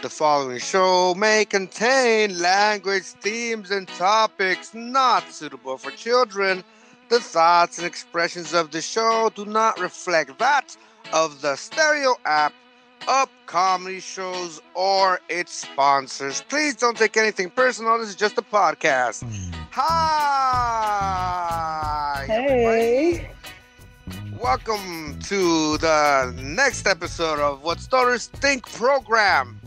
The following show may contain language, themes, and topics not suitable for children. The thoughts and expressions of the show do not reflect that of the Stereo app, Up Comedy Shows, or its sponsors. Please don't take anything personal. This is just a podcast. Hi! everybody. Hey. Welcome to the next episode of What Stoners Think program.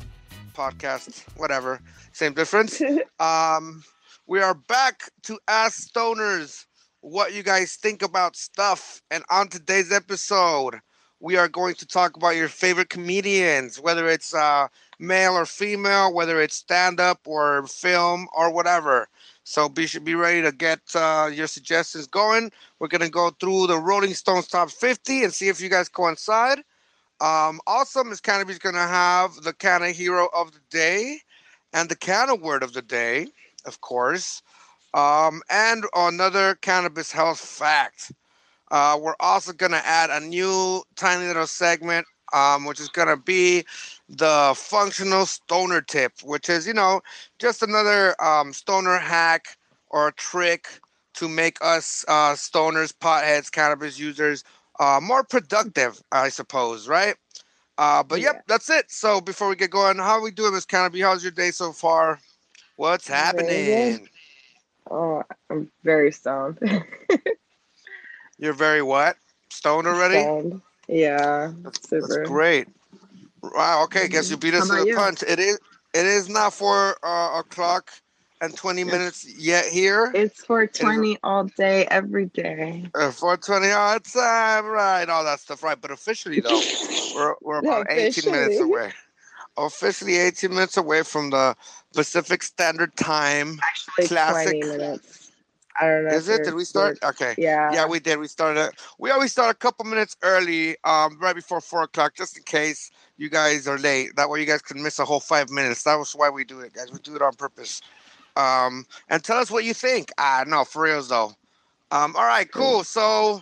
Podcast, whatever, same difference. um, we are back to ask stoners what you guys think about stuff. And on today's episode, we are going to talk about your favorite comedians, whether it's uh, male or female, whether it's stand up or film or whatever. So be should be ready to get uh, your suggestions going. We're gonna go through the Rolling Stones top 50 and see if you guys coincide. Um, also, Miss Canopy's gonna have the Canna Hero of the Day and the Canna Word of the Day, of course, um, and another cannabis health fact. Uh, we're also gonna add a new tiny little segment, um, which is gonna be the functional stoner tip, which is you know just another um, stoner hack or trick to make us uh, stoners, potheads, cannabis users uh, more productive, I suppose, right? Uh, but yep, that's it. So before we get going, how are we doing, Miss Canopy? How's your day so far? What's happening? Oh, I'm very stoned. You're very what? Stoned already? Stoned. Yeah, That's super. great. Wow. Okay. Guess you beat us to the you? punch. It is. It is not four uh, o'clock and twenty minutes yet here. It's 420 all day, every day. Uh, 420 all the time, right? All that stuff, right? But officially, though, we're, we're about 18 minutes away. Officially, 18 minutes away from the Pacific Standard Time. Actually, Classic. 20 minutes. I don't know. Is it? Did we start? Okay. Yeah. Yeah, we did. We started. We always start a couple minutes early, um, right before four o'clock, just in case you guys are late. That way, you guys can miss a whole five minutes. That was why we do it, guys. We do it on purpose. Um, and tell us what you think. Ah, no, for reals though. Um, all right, cool. So,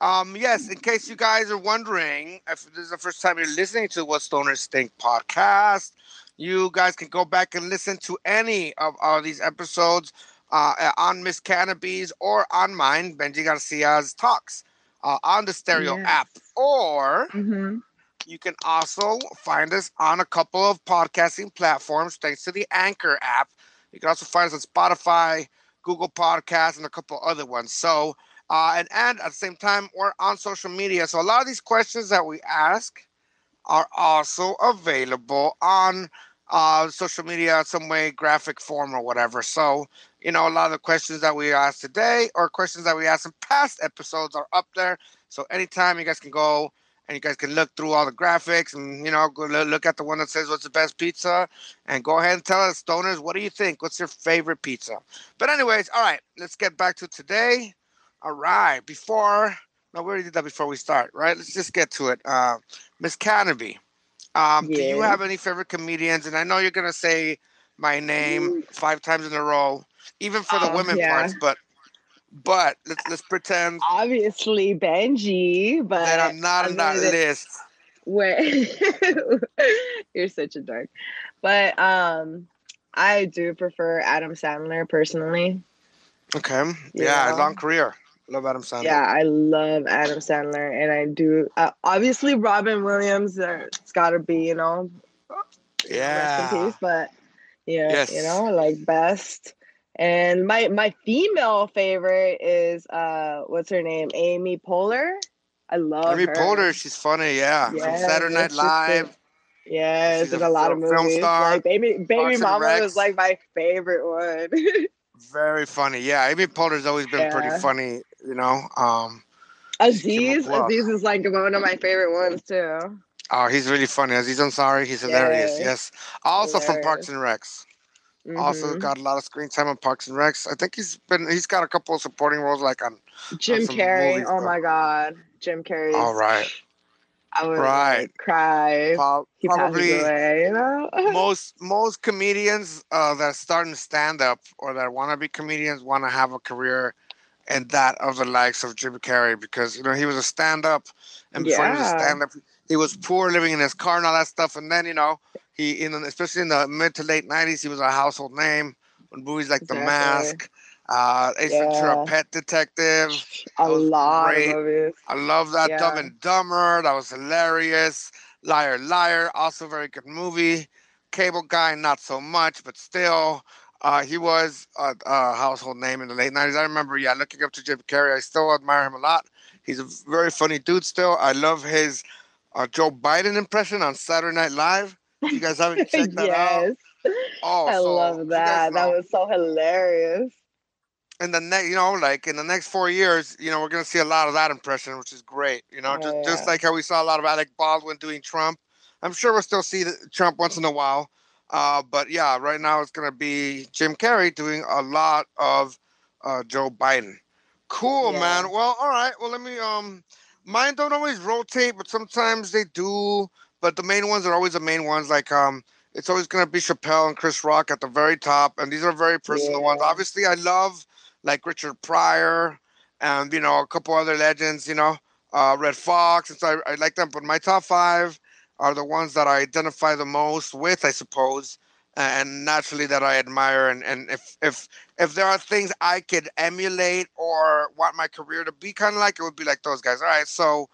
um, yes, in case you guys are wondering, if this is the first time you're listening to What Stoners Think podcast, you guys can go back and listen to any of all these episodes uh, on Miss Canopy's or on mine, Benji Garcia's talks uh, on the Stereo Yes. app. Or hmm you can also find us on a couple of podcasting platforms thanks to the Anchor app. You can also find us on Spotify, Google Podcasts, and a couple other ones. So, uh, and, and at the same time, we're on social media. So, a lot of these questions that we ask are also available on uh, social media, some way, graphic form, or whatever. So, you know, a lot of the questions that we asked today or questions that we asked in past episodes are up there. So, anytime you guys can go and you guys can look through all the graphics and you know go look at the one that says what's the best pizza and go ahead and tell us stoners what do you think? What's your favorite pizza? But anyways all right let's get back to today. All right before no we already did that before we start right? Let's just get to it. Uh miss canopy um do you have any favorite comedians? And i know you're gonna say my name five times in a row even for the Oh, women yeah. parts but but let's let's pretend Obviously, Benji, but that i'm not on I'm that gonna- list Wait, you're such a dork. But um, I do prefer Adam Sandler personally. Okay. Yeah, Yeah. long career. Love Adam Sandler. Yeah, I love Adam Sandler, and I do. Uh, obviously, Robin Williams. Uh, it's got to be, you know, rest in Yeah. peace. But yeah, Yes. you know, like best. And my my female favorite is uh, what's her name? Amy Poehler. I love Amy her. Poehler, she's funny. Yeah. From Saturday Night. Live. Yes, She's in a a lot of film- film movies. star, Like Baby Baby and Mama was like my favorite one. Very funny. Yeah. Amy Poehler's always been pretty funny, you know. Um Aziz. Aziz is like one of my favorite ones too. oh he's really funny. Aziz Ansari, he's hilarious. Yes. Yes. Also from Parks and Recs. Also Mhm. got a lot of screen time on Parks and Recs. I think he's been he's got a couple of supporting roles like on Jim some Carrey. movies, oh though. my god, Jim Carrey. all right. I would right. like, cry. He probably away, you know. most most comedians uh, that start in stand up or that want to be comedians want to have a career and that of the likes of Jim Carrey because you know he was a stand up and before he was a stand up he was poor, living in his car and all that stuff. And then you know, he in especially in the mid to late '90s, he was a household name in movies like Exactly. The Mask, uh, Ace Yeah. Ventura, Pet Detective. A lot great. of movies. I love that Yeah. Dumb and Dumber. That was hilarious. Liar, Liar, also very good movie. Cable Guy, not so much, but still, uh, he was a, a household name in the late '90s. I remember, yeah, looking up to Jim Carrey. I still admire him a lot. He's a very funny dude. Still, I love his uh, Joe Biden impression on Saturday Night Live. You guys haven't checked that out? yes. Oh, I so love that. That was so hilarious. in the next, you know, like in the next four years, you know, we're gonna see a lot of that impression, which is great. You know, Oh, just just like how we saw a lot of Alec Baldwin doing Trump. I'm sure we'll still see the, Trump once in a while. Uh, but yeah, right now it's gonna be Jim Carrey doing a lot of uh, Joe Biden. Cool, Yeah. man. Well, all right. Well, let me. Um, mine don't always rotate, but sometimes they do. But the main ones are always the main ones. Like um, it's always gonna be Chappelle and Chris Rock at the very top, and these are very personal ones. Obviously, I love like Richard Pryor and you know a couple other legends. You know, uh, Redd Foxx. And so I, I like them, but my top five are the ones that I identify the most with, I suppose, and naturally that I admire. And, and if if if there are things I could emulate or want my career to be kind of like, it would be like those guys. All right, so.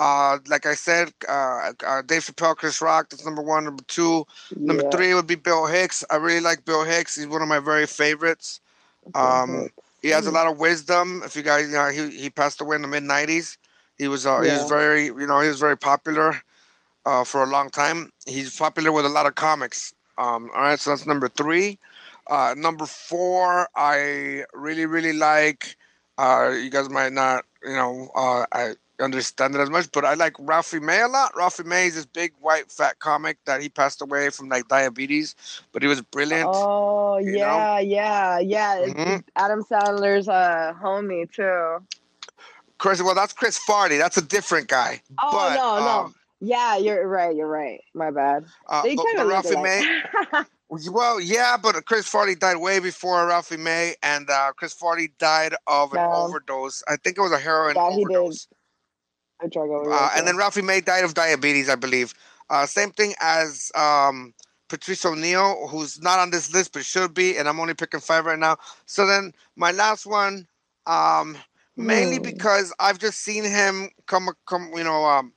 Uh, like I said, uh, uh, Dave Chappelle, Chris Rock. That's number one. Number two, number Yeah. three would be Bill Hicks. I really like Bill Hicks. He's one of my very favorites. Um, he has a Mm. lot of wisdom. If you guys, you know, he, he passed away in the mid '90s. He was uh, he was very, you know, he was very popular uh, for a long time. He's popular with a lot of comics. Um, all right, so that's number three. Uh, number four, I really, really like. Uh, you guys might not, you know, uh, I understand it as much, but I like Ralphie May a lot. Ralphie May is this big white fat comic that he passed away from like diabetes, but he was brilliant. Oh know? yeah, yeah, yeah. Mhm. Adam Sandler's uh homie too. Chris, well, that's Chris Farley. That's a different guy. Oh but, no, no. um, yeah, you're right. You're right. My bad. Uh, They but, kind but of look Ralphie May. well, yeah, but Chris Farley died way before Ralphie May, and uh, Chris Farley died of an overdose. I think it was a heroin Yeah, he did. overdose. A drug overdose. Uh, and then Ralphie May died of diabetes, I believe. Uh, same thing as um, Patrice O'Neal, who's not on this list but should be, and I'm only picking five right now. So then my last one, um, mainly Hmm. because I've just seen him come, come, you know, um,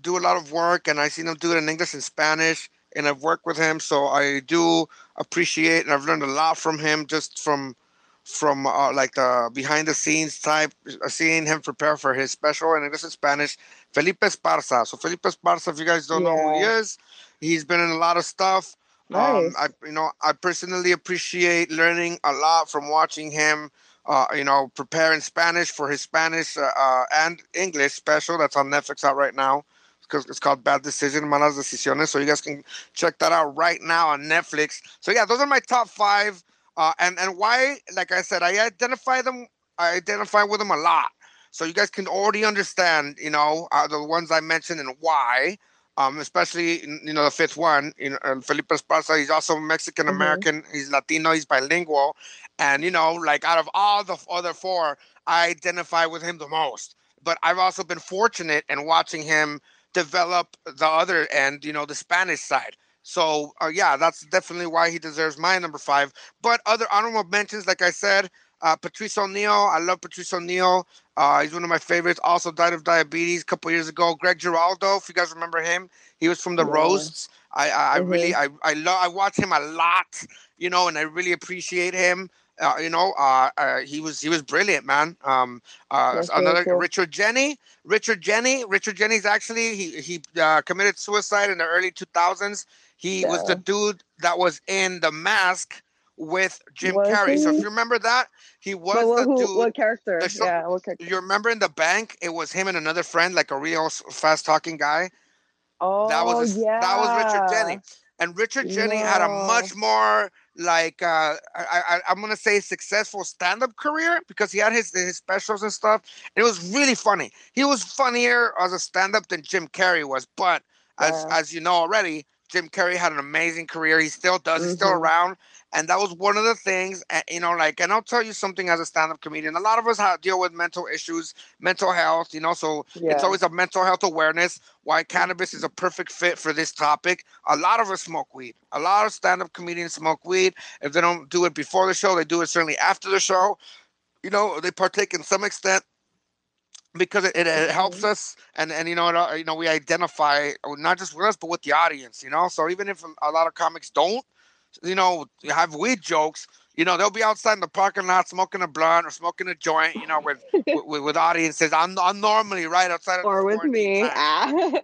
do a lot of work, and I've seen him do it in English and Spanish, and I've worked with him, so I do appreciate, and I've learned a lot from him, just from from uh, like the behind the scenes type, uh, seeing him prepare for his special in English and Spanish. Felipe Esparza. So Felipe Esparza, if you guys don't know who he is, he's been in a lot of stuff. nice. Um, I you know I personally appreciate learning a lot from watching him. Uh, you know, preparing Spanish for his Spanish uh, uh, and English special that's on Netflix out right now. Because it's called Bad Decision, Malas Decisiones. So you guys can check that out right now on Netflix. So yeah, those are my top five. Uh, and and why? Like I said, I identify them. I identify with them a lot. So you guys can already understand, you know, uh, the ones I mentioned and why. Um, especially you know the fifth one, you know, Felipe Esparza. He's also Mexican American. He's Latino. He's bilingual, and you know, like out of all the other four, I identify with him the most. But I've also been fortunate in watching him develop the other end, you know, the Spanish side. So uh, yeah, that's definitely why he deserves my number five. But other honorable mentions, like I said, uh, Patrice O'Neal. I love Patrice O'Neal. Uh, he's one of my favorites. Also died of diabetes a couple years ago. Greg Giraldo, if you guys remember him, he was from the roasts. I I, I Mhm. really I I love I watch him a lot, you know, and I really appreciate him. Uh, you know, uh, uh, he was he was brilliant, man. Um, uh, really another cool. Richard Jeni, Richard Jeni, Richard Jeni's actually he he uh, committed suicide in the early two thousands. He was the dude that was in the mask with Jim Was Carrey. So if you remember that, he was the who, dude. what character? show- yeah, what character? you remember in the bank, it was him and another friend, like a real fast talking guy. Oh, That was his- yeah. that was Richard Jeni. And Richard Jeni had a much more like uh, I, I I'm gonna say successful stand up career because he had his his specials and stuff. It was really funny. He was funnier as a stand up than Jim Carrey was, but as as you know already, Jim Carrey had an amazing career. He still does. He's still Mhm. around, and that was one of the things. And you know, like, and I'll tell you something as a stand-up comedian. A lot of us have deal with mental issues, mental health. You know, so it's always a mental health awareness. Why cannabis is a perfect fit for this topic. A lot of us smoke weed. A lot of stand-up comedians smoke weed. If they don't do it before the show, they do it certainly after the show. You know, they partake in some extent because it, it, it helps us and and you know it, uh, you know we identify uh, not just with us but with the audience you know? So even if a lot of comics don't you know have weed jokes you know they'll be outside in the parking lot smoking a blunt or smoking a joint you know with with, with audiences. I'm, I'm normally right outside of or with me. Ah.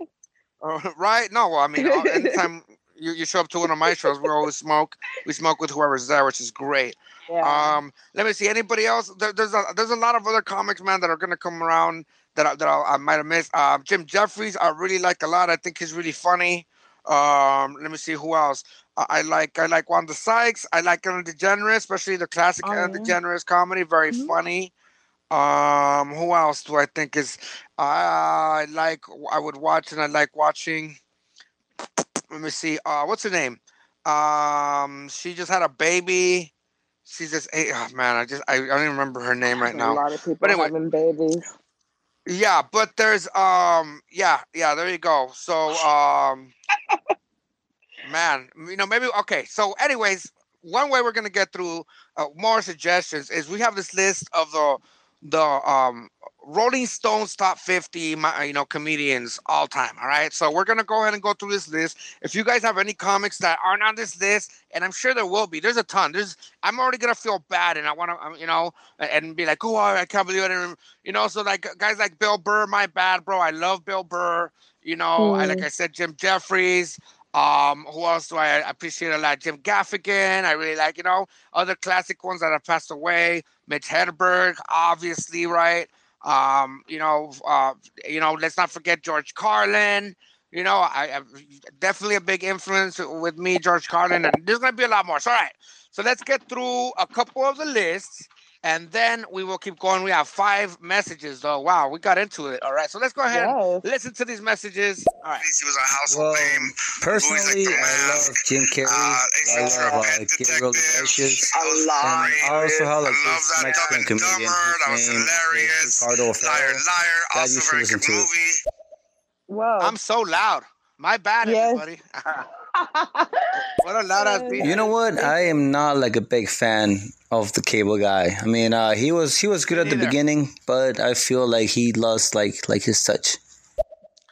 Uh, right? No well, i mean anytime you, you show up to one of my shows we always smoke we smoke with whoever's there which is great yeah. um, let me see. Anybody else? There, there's a there's a lot of other comics, man, that are gonna come around that I, that I, I might have missed. Um, Jim Jeffries, I really like a lot. I think he's really funny. Um, let me see who else. I, I like I like Wanda Sykes. I like Ellen DeGeneres, especially the classic Oh, Ellen yeah. DeGeneres comedy. Very Mhm. funny. Um, who else do I think is? I like. I would watch and I like watching. Let me see. Uh, what's her name? Um, she just had a baby. She's just. eh, Oh man, I just I, I don't even remember her name right a now. lot of people But anyway. having babies. Yeah, but there's um yeah, yeah, there you go. So um man, you know, maybe okay. So anyways, one way we're going to get through uh, more suggestions is we have this list of the the um Rolling Stones top 50 you know comedians all time, all right? So we're going to go ahead and go through this list. If you guys have any comics that aren't on this list, and I'm sure there will be. There's a ton. There's I'm already going to feel bad and I want to you know and be like, "Oh, I can't believe I didn't you know, so like guys like Bill Burr, my bad, bro. I love Bill Burr. You know, I like Mm. I said, Jim Jeffries. Um, who else do I appreciate a lot? Jim Gaffigan. I really like, you know, other classic ones that have passed away. Mitch Hedberg, obviously, right? Um, you know, uh, you know, let's not forget George Carlin. You know, I, I definitely a big influence with me, George Carlin, and there's gonna be a lot more. So, all right, so let's get through a couple of the lists, and then we will keep going. We have five messages, though. Wow, we got into it. All right, so let's go ahead and listen to these messages. All right. He was a household Well, name. personally, The I Mask, love Jim Carrey. Uh, I love uh, Pet Gabriel Detective. Iglesias. That was A lot. great. And I also have like I love this that Mexican Dumb comedian Dumber. That name hilarious. is Ricardo Liar, O'Farrill. liar. Glad Also you should very listen good to movie. Whoa. I'm so loud. My bad, Yes. everybody. what a loud ass beat. You know what? I am not like a big fan of the cable guy. I mean, uh, he was he was good at the neither. beginning, but I feel like he lost like like his touch.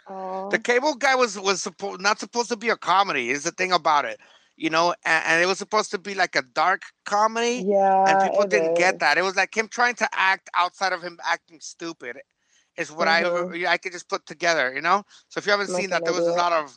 Aw. The cable guy was was supposed not supposed to be a comedy. Is the thing about it, you know, and, and it was supposed to be like a dark comedy, yeah. and people didn't get that. It was like him trying to act outside of him acting stupid. Is what Mhm. I I could just put together, you know. So if you haven't seen that, there was a lot of.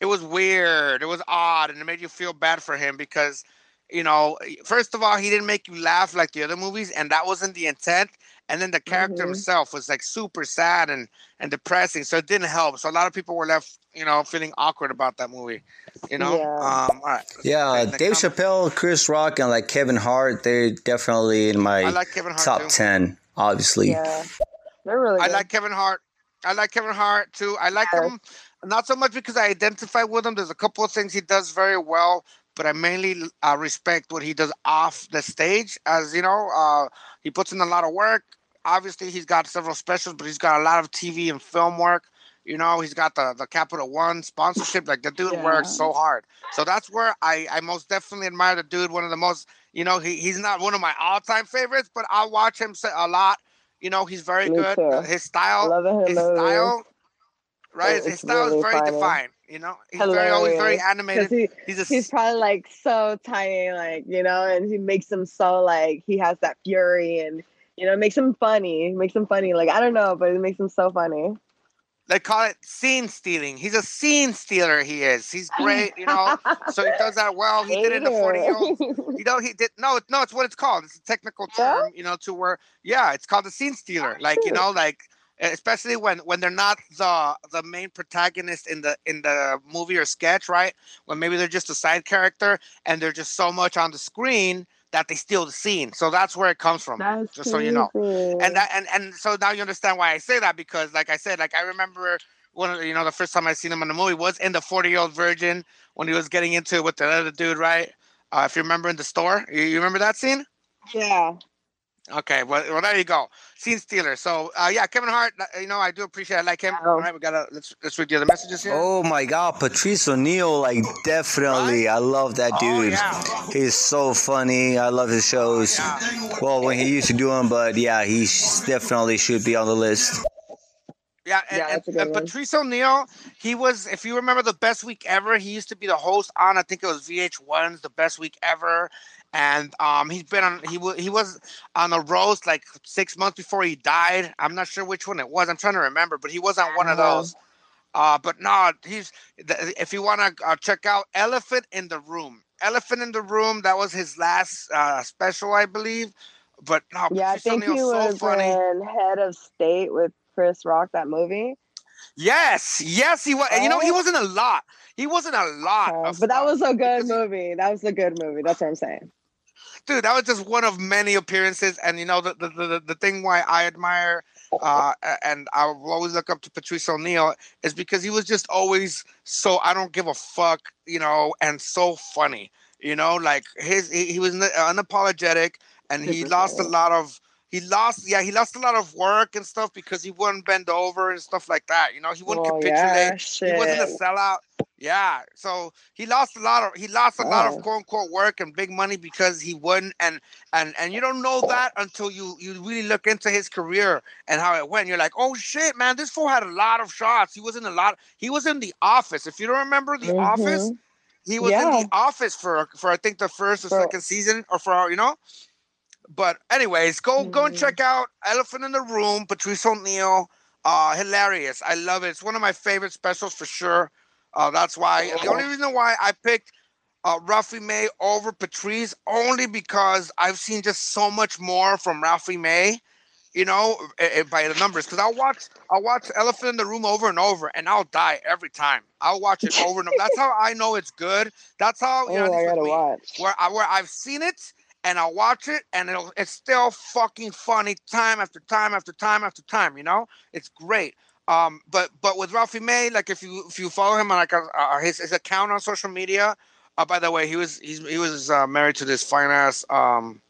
It was weird. It was odd, and it made you feel bad for him because, you know, first of all, he didn't make you laugh like the other movies, and that wasn't the intent. And then the character Mhm. himself was like super sad and and depressing, so it didn't help. So a lot of people were left, you know, feeling awkward about that movie. You know. Yeah. Um. All right. Yeah, Okay, the Dave com- Chappelle, Chris Rock, and like Kevin Hart, they're definitely in my I like Kevin Hart top too. ten. Obviously, Yeah. They're really I good. like Kevin Hart. I like Kevin Hart too. I like Yes. him not so much because I identify with him. There's a couple of things he does very well, but I mainly uh, respect what he does off the stage. As you know, uh, he puts in a lot of work. Obviously, he's got several specials, but he's got a lot of TV and film work. You know, he's got the the Capital One sponsorship. Like the dude works so hard. So that's where I I most definitely admire the dude. One of the most, you know, he, he's not one of my all time favorites, but I'll watch him a lot. You know, he's very Me good. too. His style, I love his style, right? His, his style really is very funny. defined. You know, he's very always very animated. He, He's a he's probably like so tiny, like you know, and he makes him so like he has that fury, and you know, makes him funny. Makes him funny. Like I don't know, but it makes him so funny. they call it scene stealing. He's a scene stealer. He is. He's great. You know, so he does that well. He did it in the forty year old. You know, he did no, no. It's what it's called. It's a technical Yeah? term. You know, to where yeah, it's called the scene stealer. Like you know, like especially when when they're not the the main protagonist in the in the movie or sketch, right? When maybe they're just a side character and they're just so much on the screen that they steal the scene. So that's where it comes from. That's just so you know. and that and and so now you understand why I say that because like I said, like I remember one of you know the first time I seen him in the movie was in the Forty Year Old Virgin when he was getting into it with the other dude, right? Uh, if you remember in the store, you, you remember that scene? Yeah. Okay, well, well, there you go. Scene stealer. So, uh, yeah, Kevin Hart. uh, You know, I do appreciate. I like him. Oh. All right, we gotta let's let's read the other messages here. Oh my God, Patrice O'Neal, like definitely, I love that Oh, dude. yeah. He's so funny. I love his shows. Well, when he used to do them, but yeah, he definitely should be on the list. Yeah, and, Yeah, and, that's a good and. Patrice O'Neal, he was, if you remember the best week ever, he used to be the host on, I think it was VH1's the best week ever. And um, he's been on, he, wa he was on a roast like six months before he died. I'm not sure which one it was. I'm trying to remember, but he was on one of Uh-huh. those. Uh, but no, he's, if you want to uh, check out Elephant in the Room, Elephant in the Room, that was his last uh, special, I believe. But no, Yeah, I Patrice think he so was funny. in Head of State with Chris Rock, that movie. Yes, yes, he was. And you know, he wasn't a lot. He wasn't a lot. Of but that was a good movie. That was a good movie. That's what I'm saying. Dude. That was just one of many appearances. And you know, the the the, the thing why I admire, uh, and I will always look up to Patrice O'Neal is because he was just always so I don't give a fuck, you know, and so funny. You know, like his he, he was unapologetic, and he lost a lot of. He lost, yeah, he lost a lot of work and stuff because he wouldn't bend over and stuff like that. You know, he wouldn't Oh, capitulate. yeah, he wasn't a sellout. Yeah, so he lost a lot of he lost a lot Oh. of quote unquote work and big money because he wouldn't and and and you don't know that until you you really look into his career and how it went. You're like, oh shit, man, this fool had a lot of shots. He was in a lot. He was in the office. If you don't remember the office, Mhm. he was in the office for for I think the first or For- second season or for you know. But anyways, go go and Mhm. check out Elephant in the Room, Patrice O'Neal. Uh, hilarious. I love it. It's one of my favorite specials for sure. Uh, that's why the only reason why I picked uh, Ralphie May over Patrice only because I've seen just so much more from Ralphie May. You know, by the numbers, because I'll watch I'll watch Elephant in the Room over and over, and I'll die every time. I'll watch it over and over. That's how I know it's good. That's how you know. Oh, at I gotta me watch. where I where I've seen it and I'll watch it and it'll it's still fucking funny time after time after time after time. You know, it's great. Um, but but with Ralphie May, like if you if you follow him on like uh, uh, his his account on social media. Uh, by the way, he was he's, he was uh, married to this fine ass um,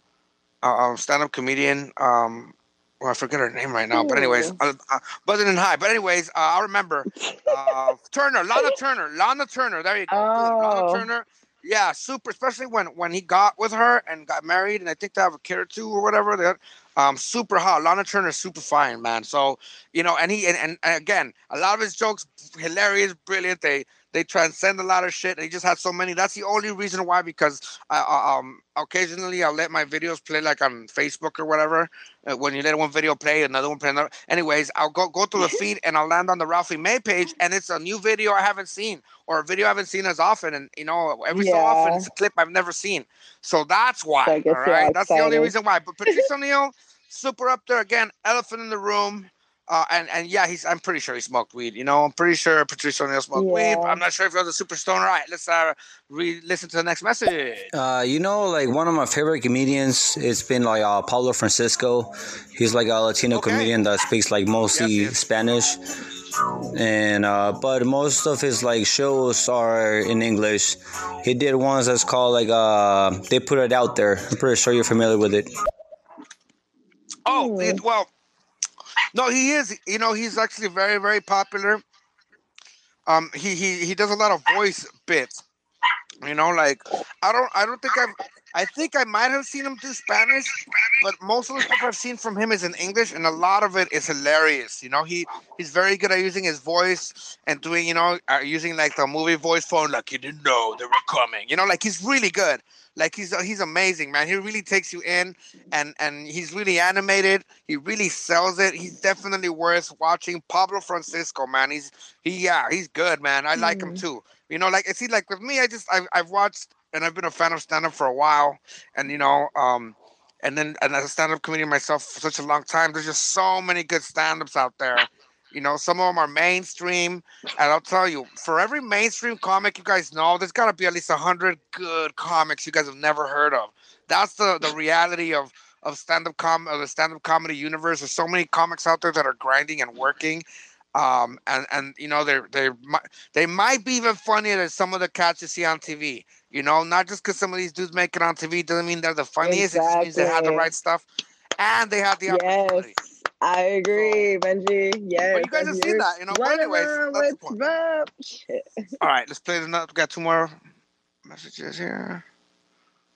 uh, stand up comedian. Um, well, I forget her name right now, but anyways, uh, uh, buzzing and high. But anyways, uh, I remember uh, Turner, Lahna Turner, Lahna Turner. There you go, Boom, Lahna Oh. Turner. Yeah, super. Especially when when he got with her and got married, and I think they have a kid or two or whatever. That um, super hot. Lahna Turner, super fine, man. So you know, and he and, and, and again, a lot of his jokes hilarious, brilliant. They they transcend a lot of shit. And he just had so many. That's the only reason why. Because I, I um occasionally I'll let my videos play like on Facebook or whatever. Uh, when you let one video play, another one play another. Anyways, I'll go go through the feed and I'll land on the Ralphie May page, and it's a new video I haven't seen or a video I haven't seen as often. And you know, every so often it's a clip I've never seen. So that's why. So all that's the only reason why. But Patrice O'Neal, super up there again. Elephant in the room. Uh, and and yeah, he's. I'm pretty sure he smoked weed. You know, I'm pretty sure Patrice O'Neal smoked weed. Yeah. But I'm not sure if he was a super stoner. All right, let's uh re listen to the next message. Uh, you know, like one of my favorite comedians, it's been like uh, Pablo Francisco. He's like a Latino Okay. comedian that speaks like mostly Yes, yes. Spanish, and uh, but most of his like shows are in English. He did ones that's called like uh, they put it out there. I'm pretty sure you're familiar with it. Oh, Hmm. it, well, no, he is. You know, he's actually very, very popular. Um, he he he does a lot of voice bits. You know, like I don't I don't think I've I think I might have seen him do Spanish, but most of the stuff I've seen from him is in English, and a lot of it is hilarious. You know, he he's very good at using his voice and doing you know uh, using like the movie voice phone, like you didn't know they were coming. You know, like he's really good. Like he's he's amazing, man. He really takes you in, and and he's really animated. He really sells it. He's definitely worth watching. Pablo Francisco, man. He's he yeah, he's good, man. I like him Mm. too. You know, like see, like with me, I just I've I've watched and I've been a fan of stand up for a while, and you know, um, and then and as a stand up comedian myself for such a long time, there's just so many good stand ups out there. You know, some of them are mainstream, and I'll tell you, for every mainstream comic you guys know, there's got to be at least a hundred good comics you guys have never heard of. That's the the reality of of stand up com of the stand up comedy universe. There's so many comics out there that are grinding and working. Um, and and you know they're they they might be even funnier than some of the cats you see on TV. You know, not just because some of these dudes make it on TV doesn't mean they're the funniest. Exactly. It just means they have the right stuff, and they have the opportunity. Yes. I agree, Benji. Yes. But you guys have seen that, you know. But anyways, that's the point. All right, let's play the. We got two more messages here.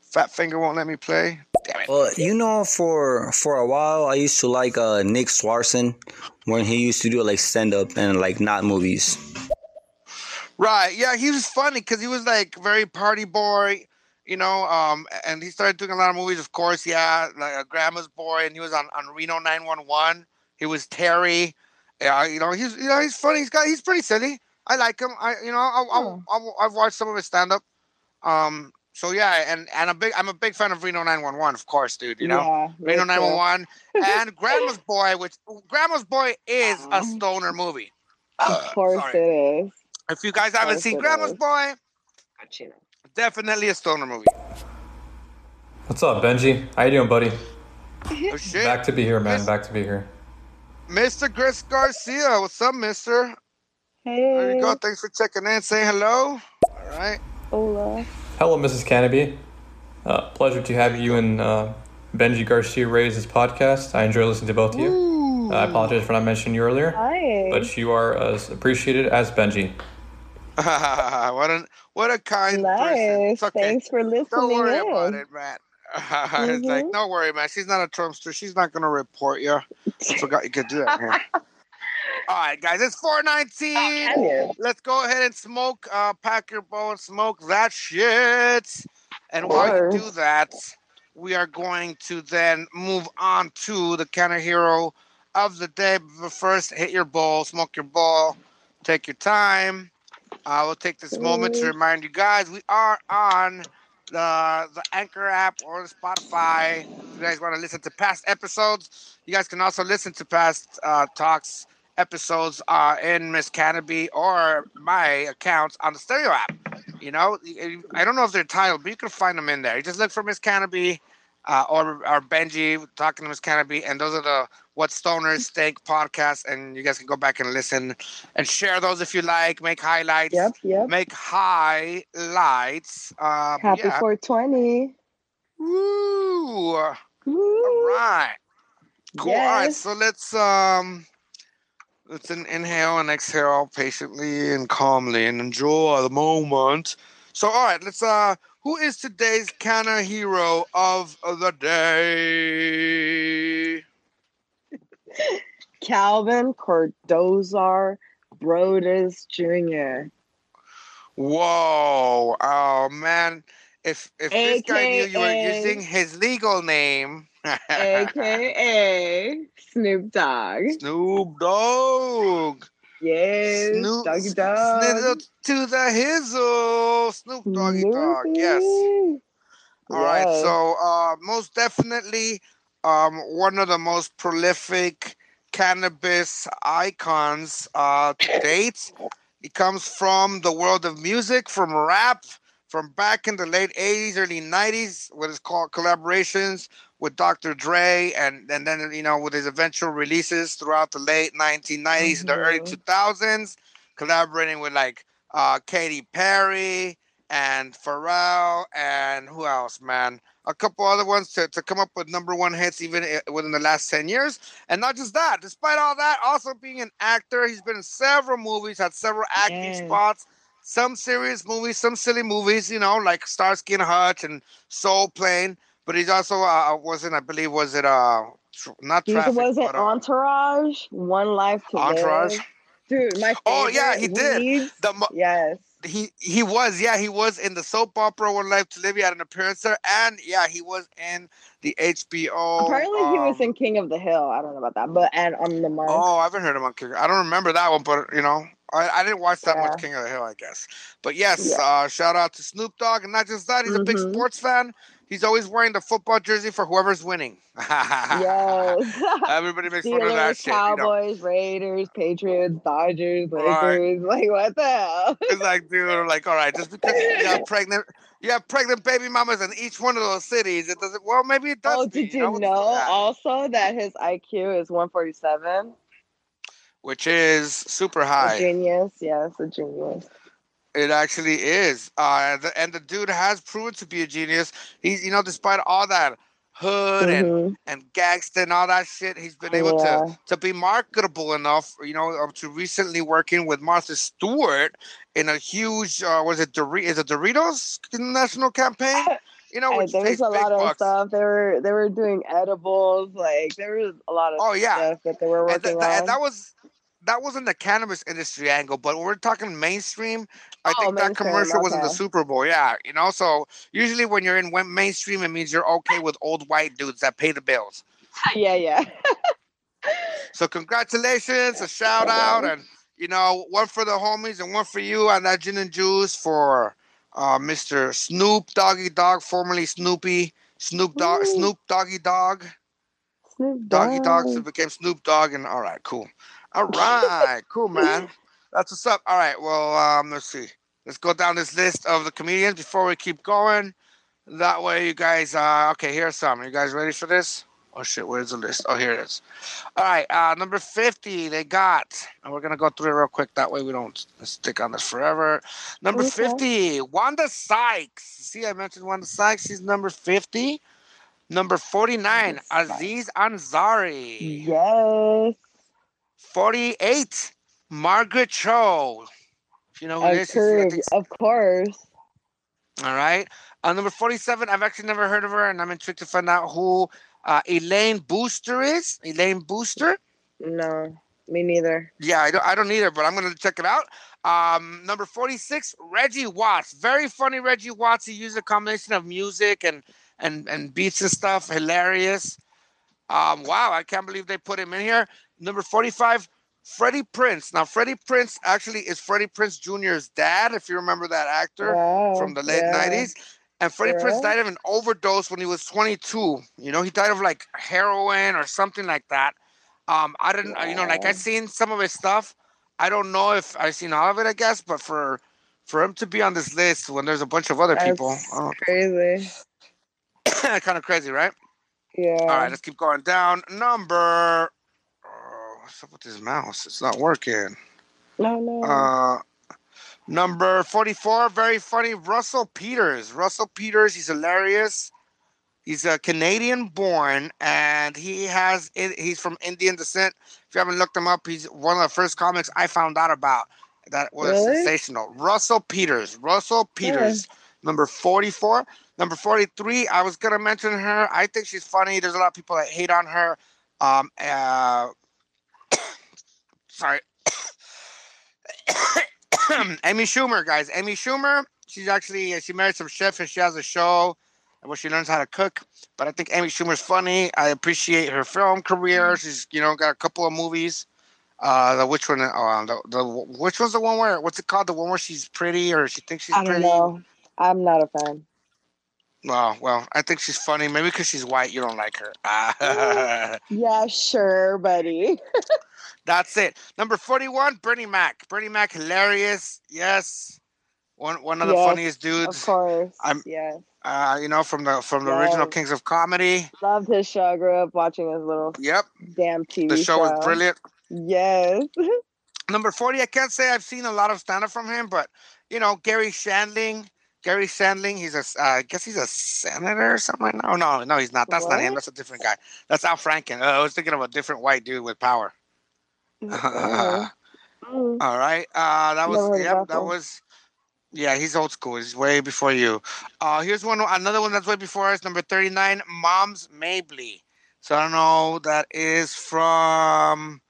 Fat finger won't let me play. Damn it. Well, you know, for for a while, I used to like uh, Nick Swardson when he used to do like stand up and like not movies. Right. Yeah, he was funny because he was like very party boy you know, um, and he started doing a lot of movies. Of course, yeah, like a Grandma's Boy, and he was on, on Reno 911. He was Terry. Yeah, you know, he's you know he's funny. He's got he's pretty silly. I like him. I you know I, I, I, have watched some of his stand up. Um, so yeah, and and a big I'm a big fan of Reno 911, of course, dude. You know, yeah, Reno 911 and Grandma's Boy, which Grandma's Boy is a uh-huh. stoner movie. Of course it is. If you guys haven't seen Grandma's is. Boy, definitely a stoner movie. What's up, Benji? How you doing, buddy? Oh, shit. Back to be here, man. Back to be here. Mr. Chris Garcia, what's up, Mister? Hey. There you go. Thanks for checking in. Say hello. All right. Hola. Hello, Mrs. Canopy. Uh, pleasure to have you and uh, Benji Garcia raise this podcast. I enjoy listening to both of you. Uh, I apologize for not mentioning you earlier. Hi. But you are as appreciated as Benji. what an what a kind nice. person. Okay. Thanks for listening. Don't worry in. about it, man. mm-hmm. It's like, don't worry, man. She's not a Trumpster. She's not gonna report you. I forgot you could do that. Here. All right, guys, it's 419. Let's go ahead and smoke. Uh, pack your bowl and smoke that shit. And while you do that, we are going to then move on to the Canna Hero of the day. But first, hit your bowl, smoke your bowl, take your time. I will take this moment to remind you guys we are on the the Anchor app or the Spotify. If you guys want to listen to past episodes, you guys can also listen to past uh, talks episodes uh, in Miss Canopy or my accounts on the Stereo app. You know, I don't know if they're titled, but you can find them in there. You just look for Miss Canopy uh, or or Benji talking to Miss Canopy, and those are the What Stoners Think podcast, and you guys can go back and listen and share those if you like. Make highlights. Yep, yep. Make highlights. Um, Happy yeah. 420. Woo! Woo! All right. Cool. Yes. All right. So let's um. Let's inhale and exhale patiently and calmly and enjoy the moment. So, all right, let's uh who is today's Canna Hero of the day? Calvin Cordozar Broadus Jr. Whoa. Oh man. If if AKA, this guy knew you were using his legal name. AKA Snoop Dogg. Snoop Dogg. Yes, Snoop, Doggy Dogg. Snizzle to the hizzle. Snoop Doggy Dogg. Yes. All yes. right. So, uh, most definitely, um, one of the most prolific cannabis icons uh, to date. He comes from the world of music, from rap, from back in the late 80s, early 90s, what is called collaborations with Dr. Dre, and and then you know with his eventual releases throughout the late 1990s mm-hmm. and the early 2000s, mm-hmm. collaborating with like uh, Katy Perry and Pharrell and who else, man? A couple other ones to, to come up with number one hits even within the last 10 years. And not just that, despite all that, also being an actor, he's been in several movies, had several acting yeah. spots, some serious movies, some silly movies, you know, like Starsky and Hutch and Soul Plane. But he's also uh, uh was in, I believe, was it uh not traffic? He was it uh, Entourage? One Life to Entourage. Live. Dude, my oh yeah, he did. The mo- yes, he he was yeah he was in the soap opera One Life to Live. He had an appearance there, and yeah, he was in the HBO. Apparently, um, he was in um, King of the Hill. I don't know about that, but and on the mark. Oh, I haven't heard him on King. I don't remember that one, but you know, I, I didn't watch that yeah. much King of the Hill, I guess. But yes, yeah. uh, shout out to Snoop Dogg, and not just that, he's mm-hmm. a big mm-hmm. sports fan. He's always wearing the football jersey for whoever's winning. yes. Everybody makes Steelers, fun of that shit. Cowboys, you know? Raiders, Patriots, Dodgers, Lakers. Right. Like what the hell? it's like, dude, like, all right, just because you have pregnant, you have pregnant baby mamas in each one of those cities. It doesn't. Well, maybe it does. Oh, did you, know, know also that his IQ is one forty seven? which is super A high. genius. Yes, a genius. It actually is. Uh, the, and the dude has proven to be a genius. He's, you know, despite all that hood and, Mhm. and gangsta and all that shit, he's been able Yeah. to to be marketable enough, you know, up to recently working with Martha Stewart in a huge, uh, was it Dor- is it Doritos national campaign? You know, And which there was a lot of bucks. stuff. They were they were doing edibles. Like there was a lot of Oh yeah, stuff that they were and, working th- th- on. and that was that wasn't the cannabis industry angle, but we're talking mainstream. I Oh, think that mainstream, commercial was in the. Super Bowl. Yeah, you know. So usually when you're in mainstream, it means you're okay with old white dudes that pay the bills. yeah, yeah. So congratulations, a shout out, and you know one for the homies and one for you on that gin and juice for uh, Mr. Snoop Doggy Dog, formerly Snoopy Snoop Dog Woo. Snoop Doggy Dog. Snoop Doggy Dog so became Snoop Dogg, and all right, cool. All right, cool, man. That's what's up. All right, well, um, let's see. Let's go down this list of the comedians before we keep going. That way, you guys. Uh, okay, here's some. You guys ready for this? Oh shit, where's the list? Oh, here it is. All right, uh, number fifty. They got, and we're gonna go through it real quick. That way, we don't stick on this forever. Number Okay. fifty, Wanda Sykes. See, I mentioned Wanda Sykes. She's number fifty. Number forty-nine, Aziz Ansari. Yes. 48, Margaret Cho. If you know who it is, Of course. all right. Uh, number 47, I've actually never heard of her, and I'm intrigued to find out who uh, Elayne Boosler is. Elayne Boosler? No, me neither. Yeah, I don't, I don't either, but I'm going to check it out. Um, number 46, Reggie Watts. Very funny Reggie Watts. He used a combination of music and, and, and beats and stuff. Hilarious. Um, wow, I can't believe they put him in here. Number 45, Freddie Prinze. Now, Freddie Prinze actually is Freddie Prinze Jr.'s dad, if you remember that actor Wow. from the late yeah. 90s. And Freddie Prinze died of an overdose when he was 22. You know, he died of like heroin or something like that. Um, I didn't, you know, like I've seen some of his stuff. I don't know if I've seen all of it, I guess, but for for him to be on this list when there's a bunch of other people, That's oh, crazy. kind of crazy, right? Yeah. All right, let's keep going down. Number, what's up with this mouse? It's not working. No, no. Uh, number 44, very funny, Russell Peters. Russell Peters, he's hilarious. He's a Canadian born and he has he's from Indian descent. If you haven't looked him up, he's one of the first comics I found out about that was Really? sensational. Russell Peters. Russell Peters, number 44. Number 43, I was gonna mention her. I think she's funny. There's a lot of people that hate on her. Um uh sorry. Amy Schumer, guys. Amy Schumer. She's actually she married some chef and she has a show where she learns how to cook. But I think Amy Schumer's funny. I appreciate her film career. She's you know got a couple of movies. Uh, the which one? Uh, the, the which one's the one where what's it called? The one where she's pretty or she thinks she's I don't pretty. know. I'm not a fan. Well, well, I think she's funny. Maybe because she's white, you don't like her. Ah, Yeah, sure, buddy. That's it. Number forty-one, Bernie Mac. Bernie Mac, hilarious. Yes, one one of the Yes, funniest Of dudes. course. I'm- yes. Uh, you know, from the from the original Kings of Comedy. Loved his show. I grew up watching his little Yep, damn TV the show was brilliant. Yes. Number 40, I can't say I've seen a lot of stand up from him, but you know, Garry Shandling. Garry Shandling, he's a, uh, I guess he's a senator or something. No, no, no, he's not. That's not him. That's a different guy. That's Al Franken. Uh, I was thinking of a different white dude with power. Mhm. Mm. All right. Uh, that was, yep, that that was, yeah, he's old school. He's way before you. Uh, here's one, another one that's way before us, number 39, Moms Mabley. So I don't know, that is from,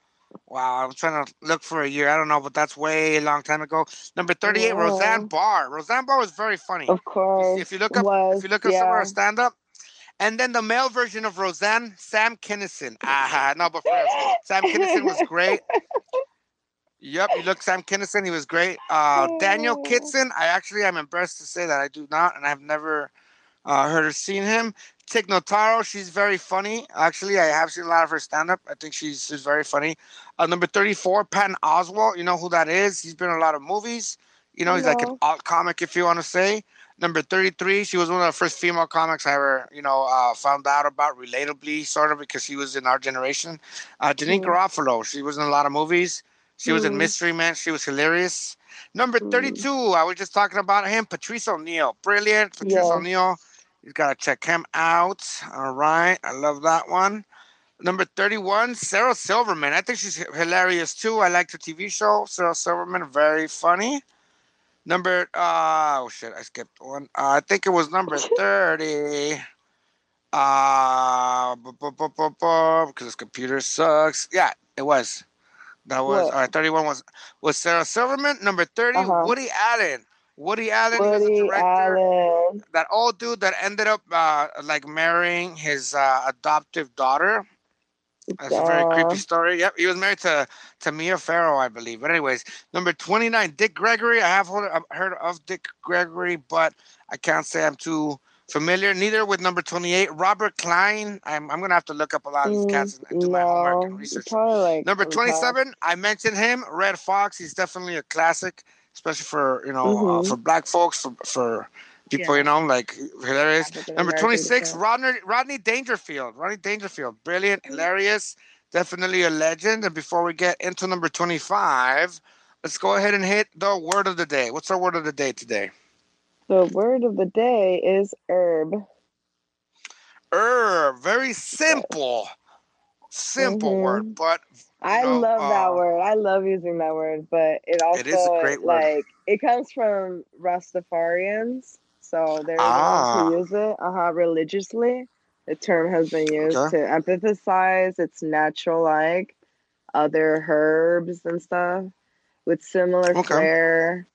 wow, I'm trying to look for a year. I don't know, but that's way a long time ago. Number 38, Wow. Roseanne Barr. Roseanne Barr was very funny. Of course. If you look up, was, if you look up some of yeah. her stand up, and then the male version of Roseanne, Sam Kinison. Ah, no, but first, Sam Kinison was great. Yep, you look Sam Kinison, he was great. Uh, Daniel Oh. Kitson, I actually am embarrassed to say that I do not, and I've never uh, heard or seen him. Tig Notaro, she's very funny. Actually, I have seen a lot of her stand up. I think she's, she's very funny. Uh, number 34, Patton Oswalt, you know who that is. He's been in a lot of movies. You know, he's like an alt comic, if you want to say. Number 33, she was one of the first female comics I ever, you know, uh, found out about relatably, sort of, because she was in our generation. Uh, Janeane Mm. Garofalo, she was in a lot of movies. She was in Mm. Mystery Man. She was hilarious. Number Mm. 32, I was just talking about him, Patrice O'Neal. Brilliant. Patrice Yeah. O'Neal. You got to check him out. All right. I love that one. Number 31, Sarah Silverman. I think she's hilarious too. I liked her TV show. Sarah Silverman, very funny. Number, uh, oh shit, I skipped one. Uh, I think it was number 30. Uh, bu- because this computer sucks. Yeah, it was. That was, What? all right, 31 was, was Sarah Silverman. Number 30, Uh-huh. Woody Allen. Woody Allen, was a director Allen. that old dude that ended up uh, like marrying his uh, adoptive daughter. That's a very creepy story. Yep, he was married to to Mia Farrow, I believe. But anyways, number twenty nine, Dick Gregory. I have heard, heard of Dick Gregory, but I can't say I'm too familiar. Neither with number twenty eight, Robert Klein. I'm I'm gonna have to look up a lot of these cats and, and do my homework and Mm, research. like Number twenty seven, I mentioned him, Redd Foxx. He's definitely a classic, especially for you know uh, Mhm. for black folks, for for people Yeah. you know like hilarious. African Number 26. Rodney, Rodney Dangerfield. Rodney Dangerfield. Brilliant, hilarious, definitely a legend. And before we get into number 25, let's go ahead and hit the word of the day. What's our word of the day today? The word of the day is herb. Herb. Very simple. Simple Mhm. word, but I know, love that uh, word. I love using that word, but it also It is a great word. like it comes from Rastafarians, so they're Ah. the ones who use it uh-huh, religiously. The term has been used Okay. to emphasize its natural like other herbs and stuff with similar Okay. flair.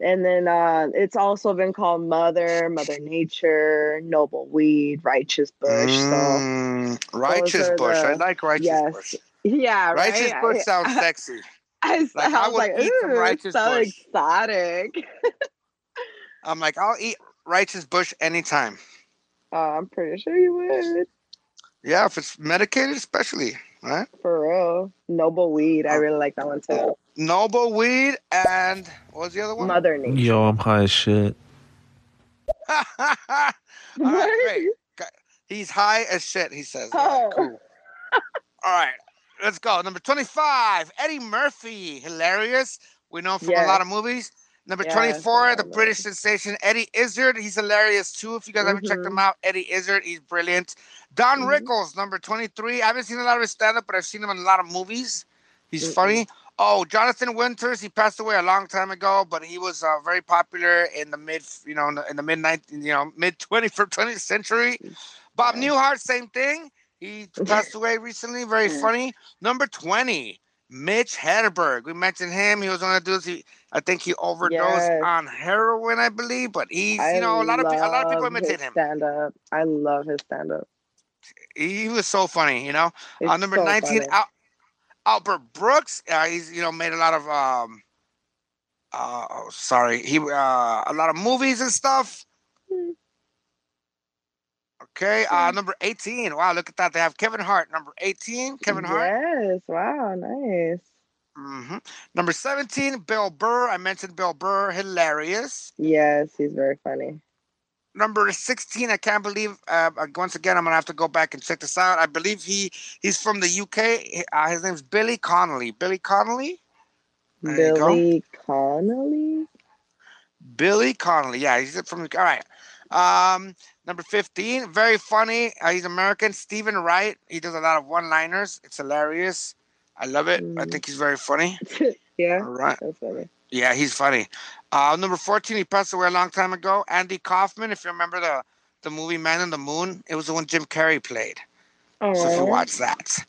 And then uh, it's also been called mother, mother nature, noble weed, righteous bush. So Mm, righteous are bush. I like righteous yes, bush. yeah, Righteous right? bush I- sounds sexy. I, Like, I was would like, eat some ooh, righteous so bush." exotic. I'm like, I'll eat righteous bush anytime. Oh, I'm pretty sure you would. Yeah, if it's medicated, especially, right? For real. Noble weed. I Oh. really like that one too. Noble weed and what was the other one? Mother nature. Yo, I'm high as shit. All right, great. He's high as shit, he says. All right, Oh. cool. All right, let's go. Number 25, Eddie Murphy. Hilarious. We know him from a lot of movies. Number Yes, 24, the British sensation Eddie Izzard. He's hilarious too. If you guys haven't checked him Mhm. out, Eddie Izzard, he's brilliant. Don Mhm. Rickles, number 23. I haven't seen a lot of his stand up, but I've seen him in a lot of movies. He's Mm-mm. funny. Oh, Jonathan Winters, he passed away a long time ago, but he was uh, very popular in the mid, you know, in the, in the mid 19, you know, mid 21st 20th century. Bob Yeah. Newhart, same thing. He passed away recently. Very funny. Number 20, Mitch Hedberg. We mentioned him. He was one of the dudes. He, I think he overdosed Yes. on heroin, I believe. But he's, I you know, a lot of pe- a lot of people imitate him. Stand up. I love his stand up. He, he was so funny, you know. Uh, number so 19. Al- Albert Brooks. Uh, he's you know made a lot of um. Uh, oh, sorry, he uh a lot of movies and stuff. Hmm. Okay, uh, number 18. Wow, look at that. They have Kevin Hart, number 18. Kevin Hart. Yes. Wow. Nice. hmm Number 17, Bill Burr. I mentioned Bill Burr. Hilarious. Yes, he's very funny. Number 16, I can't believe, uh, uh, once again, I'm going to have to go back and check this out. I believe he he's from the UK. Uh, his name's Billy Connolly. Billy Connolly? There. Billy Connolly. Billy Connolly. Yeah, he's from the. All right. Um, number 15, very funny. Uh, he's American. Stephen Wright. He does a lot of one liners. It's hilarious. I love it. I Mm. think he's very funny. yeah, All right. funny. Yeah, he's funny. Uh, number 14, he passed away a long time ago. Andy Kaufman, if you remember the, the movie Man in the Moon, it was the one Jim Carrey played. Oh, So if you watch that.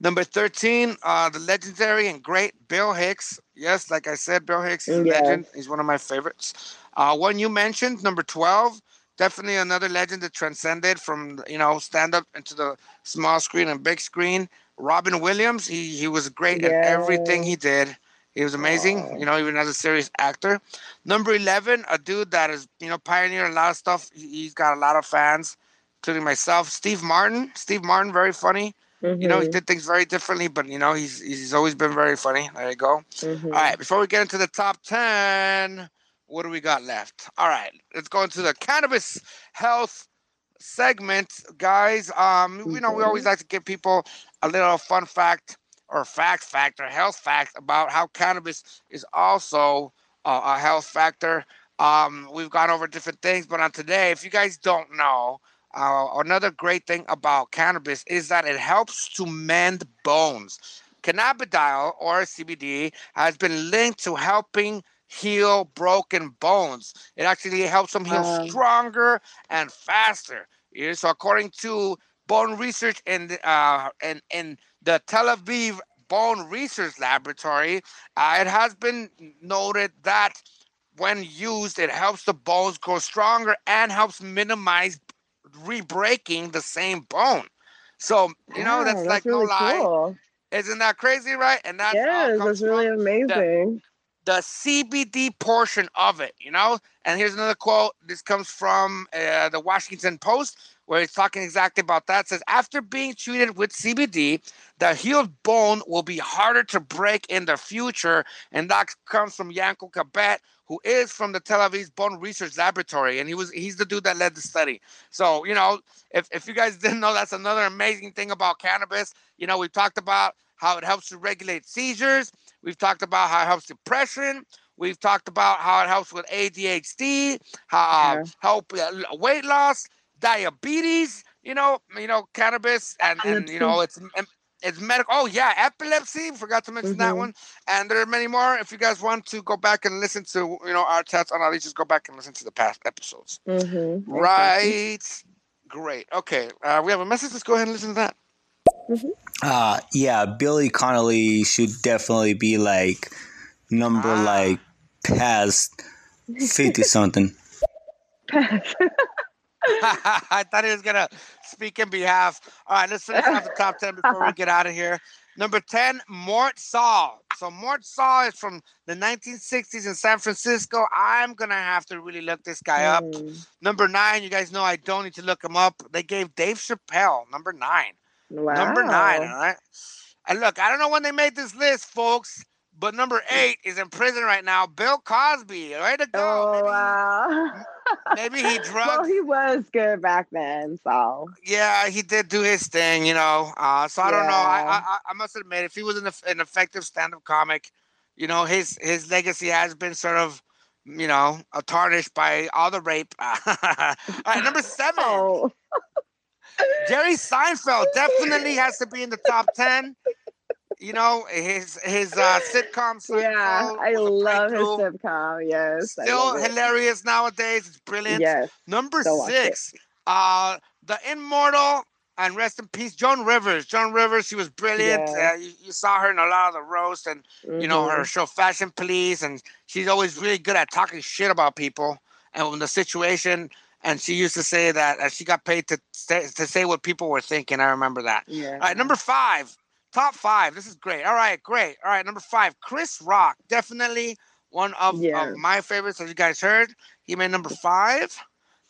Number 13, uh, the legendary and great Bill Hicks. Yes, like I said, Bill Hicks is a Yes. legend. He's one of my favorites. Uh, one you mentioned, number 12, definitely another legend that transcended from, you know, stand up into the small screen and big screen. Robin Williams, he, he was great at everything he did. He was amazing, Aw. you know, even as a serious actor. Number 11, a dude that is, you know, pioneered a lot of stuff. He- He's got a lot of fans, including myself. Steve Martin. Steve Martin, very funny. You know, he Mhm, did things very differently, but, you know, he's he's always been very funny. There you go. mhm. All right, before we get into the top 10, what do we got left? All right, let's go into the cannabis health segment, guys. Um, you know, we always like to give people a little fun fact or fact fact or health fact about how cannabis is also uh, a health factor. Um, we've gone over different things, but on today, if you guys don't know, uh, another great thing about cannabis is that it helps to mend bones. Cannabidiol or CBD has been linked to helping heal broken bones. It actually helps them heal stronger and faster. Yeah, so according to bone research in the, uh, in, the Tel Aviv Bone Research Laboratory, uh, it has been noted that when used, it helps the bones grow stronger and helps minimize re-breaking the same bone. So you know Wow, that's, like really no lie. cool. Isn't that crazy, right? And that's Yes, that's really amazing. the CBD portion of it, you know? And here's another quote. This comes from uh, the Washington Post, where it's talking exactly about that. It says, after being treated with CBD, the healed bone will be harder to break in the future. And that comes from Yankel Gabet, who is from the Tel Aviv Bone Research Laboratory. And he was he's the dude that led the study. So, you know, if, if you guys didn't know, that's another amazing thing about cannabis. You know, we talked about how it helps to regulate seizures. We've talked about how it helps depression. We've talked about how it helps with ADHD, how Yeah. uh, help uh, weight loss, diabetes. You know, you know, cannabis, and and you know, it's it's medical. Oh yeah, epilepsy. Forgot to mention that Mhm. one. And there are many more. If you guys want to go back and listen to you know our chats on Ali, just go back and listen to the past episodes. Mm-hmm. Right. Great. Okay. Uh, we have a message. Let's go ahead and listen to that. Uh yeah, Billy Connolly should definitely be like number Ah. like past fifty something. I thought he was gonna speak in behalf. All right, let's finish off the top ten before we get out of here. Number ten, Mort Sahl. So Mort Sahl is from the 1960s in San Francisco. I'm gonna have to really look this guy up. Mm. Number nine, you guys know I don't need to look him up. They gave Dave Chappelle number nine. Wow. Number nine, all right. And look, I don't know when they made this list, folks, but number eight is in prison right now. Bill Cosby, way to go. Oh maybe, wow. maybe he drugged. well, he was good back then, so yeah, he did do his thing, you know. Uh, so I don't know. I, I I must admit, if he was an, an effective stand-up comic, you know, his his legacy has been sort of, you know, tarnished by all the rape. all right, number seven. oh, Jerry Seinfeld definitely has to be in the top ten. You know his his uh, sitcom. yeah, I love his sitcom. Yes, Still love it. hilarious nowadays. It's brilliant. Yes, Number it. six, uh, the immortal and rest in peace, Joan Rivers. Joan Rivers, she was brilliant. Yeah. Uh, you, you saw her in a lot of the roast and you know her Mhm. show Fashion Police, and she's always really good at talking shit about people and when the situation. And she used to say that uh, she got paid to say, to say what people were thinking. I remember that. Yeah. All right, number five, top five. This is great. All right, great. All right, number five, Chris Rock, definitely one of, Yeah. of my favorites. As you guys heard, he made number five.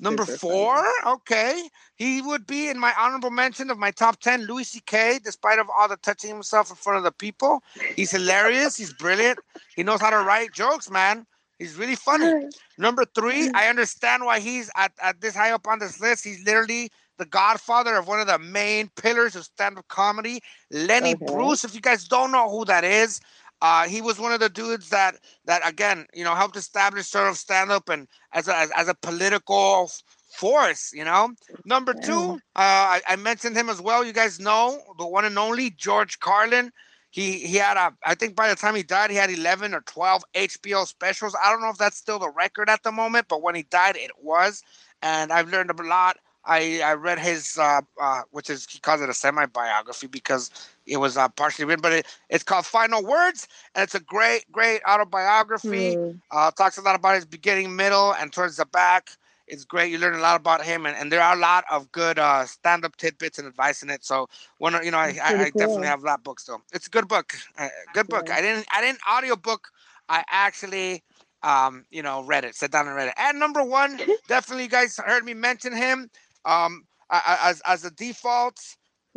Number four, okay, he would be in my honorable mention of my top ten. Louis C.K. Despite of all the touching himself in front of the people, he's hilarious. He's brilliant. He knows how to write jokes, man. He's really funny. Number three, I understand why he's at, at this high up on this list. He's literally the godfather of one of the main pillars of stand-up comedy, Lenny Okay. Bruce. If you guys don't know who that is, uh, he was one of the dudes that that again, you know, helped establish sort of stand-up and as a as, as a political force. You know, number two, uh, I, I mentioned him as well. You guys know the one and only George Carlin. He he had a I think by the time he died he had 11 or 12 HBO specials. I don't know if that's still the record at the moment, but when he died it was. And I've learned a lot. I I read his uh, uh which is he calls it a semi biography because it was uh, partially written, but it, it's called Final Words and it's a great great autobiography. Mm. Uh, talks a lot about his beginning, middle, and towards the back. It's great. You learn a lot about him, and, and there are a lot of good uh, stand-up tidbits and advice in it. So, one, of- you know, I, I, I definitely have that book still. It's a good book. Uh, good book. I didn't I didn't audiobook. I actually, um, you know, read it. Sat down and read it. And number one, definitely, you guys heard me mention him. Um, as as a default,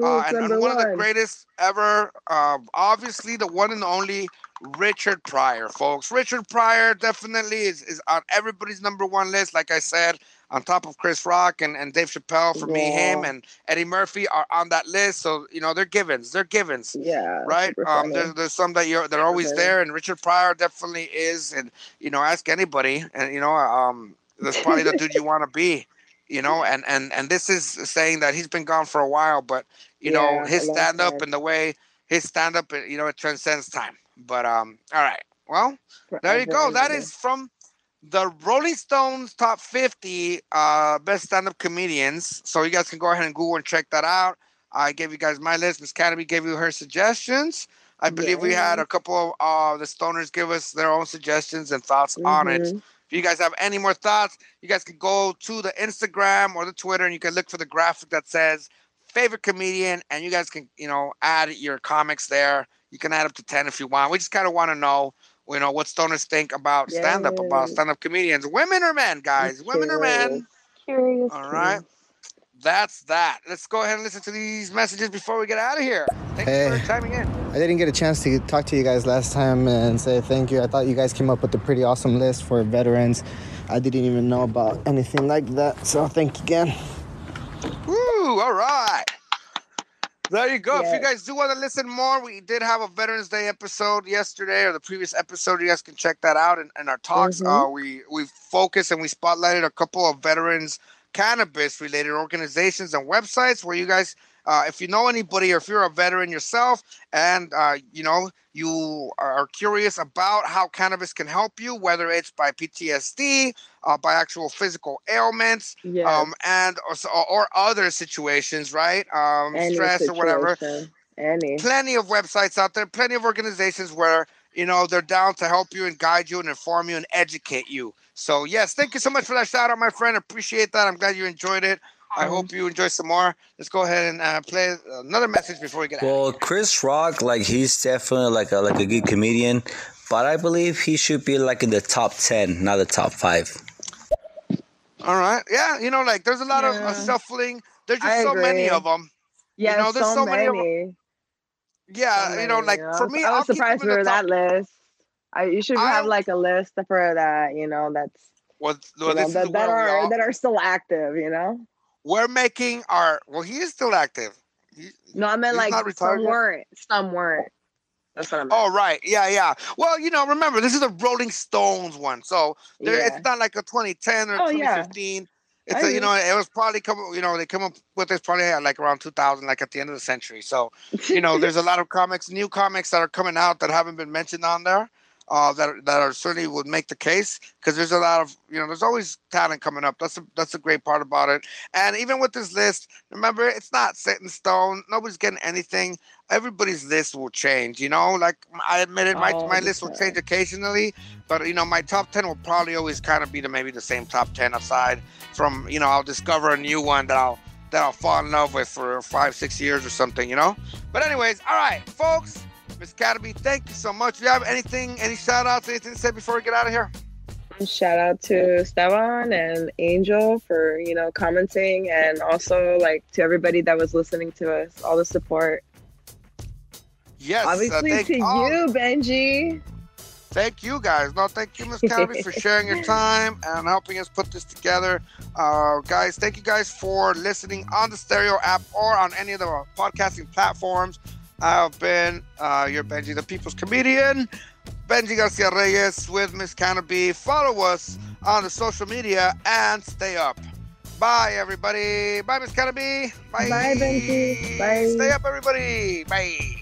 uh, and, and one, of the greatest ever. Uh, obviously, the one and only Richard Pryor, folks. Richard Pryor definitely is, is on everybody's number one list. Like I said, on top of Chris Rock and, and Dave Chappelle, for me, him and Eddie Murphy are on that list. So you know they're givens. They're givens Yeah. right? Um, there's, there's some that you're they're always Okay. there, and Richard Pryor definitely is. And you know, ask anybody, and you know, um, that's probably the dude you want to be. You know, and and and this is saying that he's been gone for a while, but you know, Yeah, his stand up and the way his stand up, you know, it transcends time. But um, all right, well, there you go. That is from the Rolling Stones top 50 uh, best stand-up comedians. So you guys can go ahead and Google and check that out. I gave you guys my list. Miss Canopy gave you her suggestions. I believe we had a couple of uh, the stoners give us their own suggestions and thoughts on it. Mhm. If you guys have any more thoughts, you guys can go to the Instagram or the Twitter and you can look for the graphic that says favorite comedian and you guys can, you know, add your comics there. You can add up to 10 if you want. We just kind of want to know, you know, what stoners think about stand up, about Yes. stand up comedians, women or men, guys, women or men. Curious. All right. That's that. Let's go ahead and listen to these messages before we get out of here. Thank you Hey. for chiming in. I didn't get a chance to talk to you guys last time and say thank you. I thought you guys came up with a pretty awesome list for veterans. I didn't even know about anything like that, so thank you again. Woo! All right. There you go. If you guys do want to listen more, we did have a Veterans Day episode yesterday, or the previous episode. You guys can check that out And, in our talks. Mhm. Uh, we we focused and we spotlighted a couple of veterans cannabis related organizations and websites where you guys, uh, if you know anybody or if you're a veteran yourself, and uh, you know you are curious about how cannabis can help you, whether it's by PTSD, uh, by actual physical ailments, Yeah. um, and or, or other situations, right? Um, stress or whatever. Any. Plenty of websites out there, plenty of organizations where you know they're down to help you and guide you and inform you and educate you. So yes, thank you so much for that shout out, my friend. Appreciate that. I'm glad you enjoyed it. I hope you enjoy some more. Let's go ahead and uh, play another message before we get out. Well, Chris Rock, like he's definitely like a like a good comedian, but I believe he should be like in the top ten, not the top five. All right, yeah, you know, like there's a lot of uh, shuffling. There's just I so many of them. Yeah, know, there's so, so many many. Yeah, so you know, like you for me, I I'll was surprised in the for that list. I, you should I- have like a list for that. You know, that's Well, you well, know, that, that are all- that are still active. You know. We're making our well he is still active He- No, I meant like some weren't. Some weren't. That's what I meant. oh right yeah yeah well you know remember this is a rolling stones one so there, yeah. it's not like a 2010 or Oh, yeah. 2015 it's I a, you know it was probably come you know they come up with this probably at like around 2000 like at the end of the century so you know there's a lot of comics new comics that are coming out that haven't been mentioned on there uh, that are, that are certainly would make the case because there's a lot of you know there's always talent coming up. That's a, that's a great part about it. And even with this list, remember it's not set in stone. Nobody's getting anything. Everybody's list will change. You know, like I admitted, my All my list will change occasionally, but you know my top ten will probably always kind of be the maybe the same top ten aside from you know I'll discover a new one that I'll that I'll fall in love with for five six years or something. You know. But anyways, all right, folks. Miss Canopy, thank you so much. Do you have anything, any shout outs, anything to say before we get out of here? Shout out to Esteban and Angel for you know commenting, and also like to everybody that was listening to us, all the support. Yes, uh, Obviously thank to all- you, Benji. Thank you guys. No, thank you, Miss Canopy, for sharing your time and helping us put this together. Uh, guys, thank you guys for listening on the Stereo app or on any of the podcasting platforms. I've been uh, your Benji, the People's Comedian, Benji Garcia Reyes with Miss Canopy. Follow us on the social media and stay up. Bye, everybody. Bye, Miss Canopy. Bye. Bye, Benji. Bye. Stay up, everybody. Bye.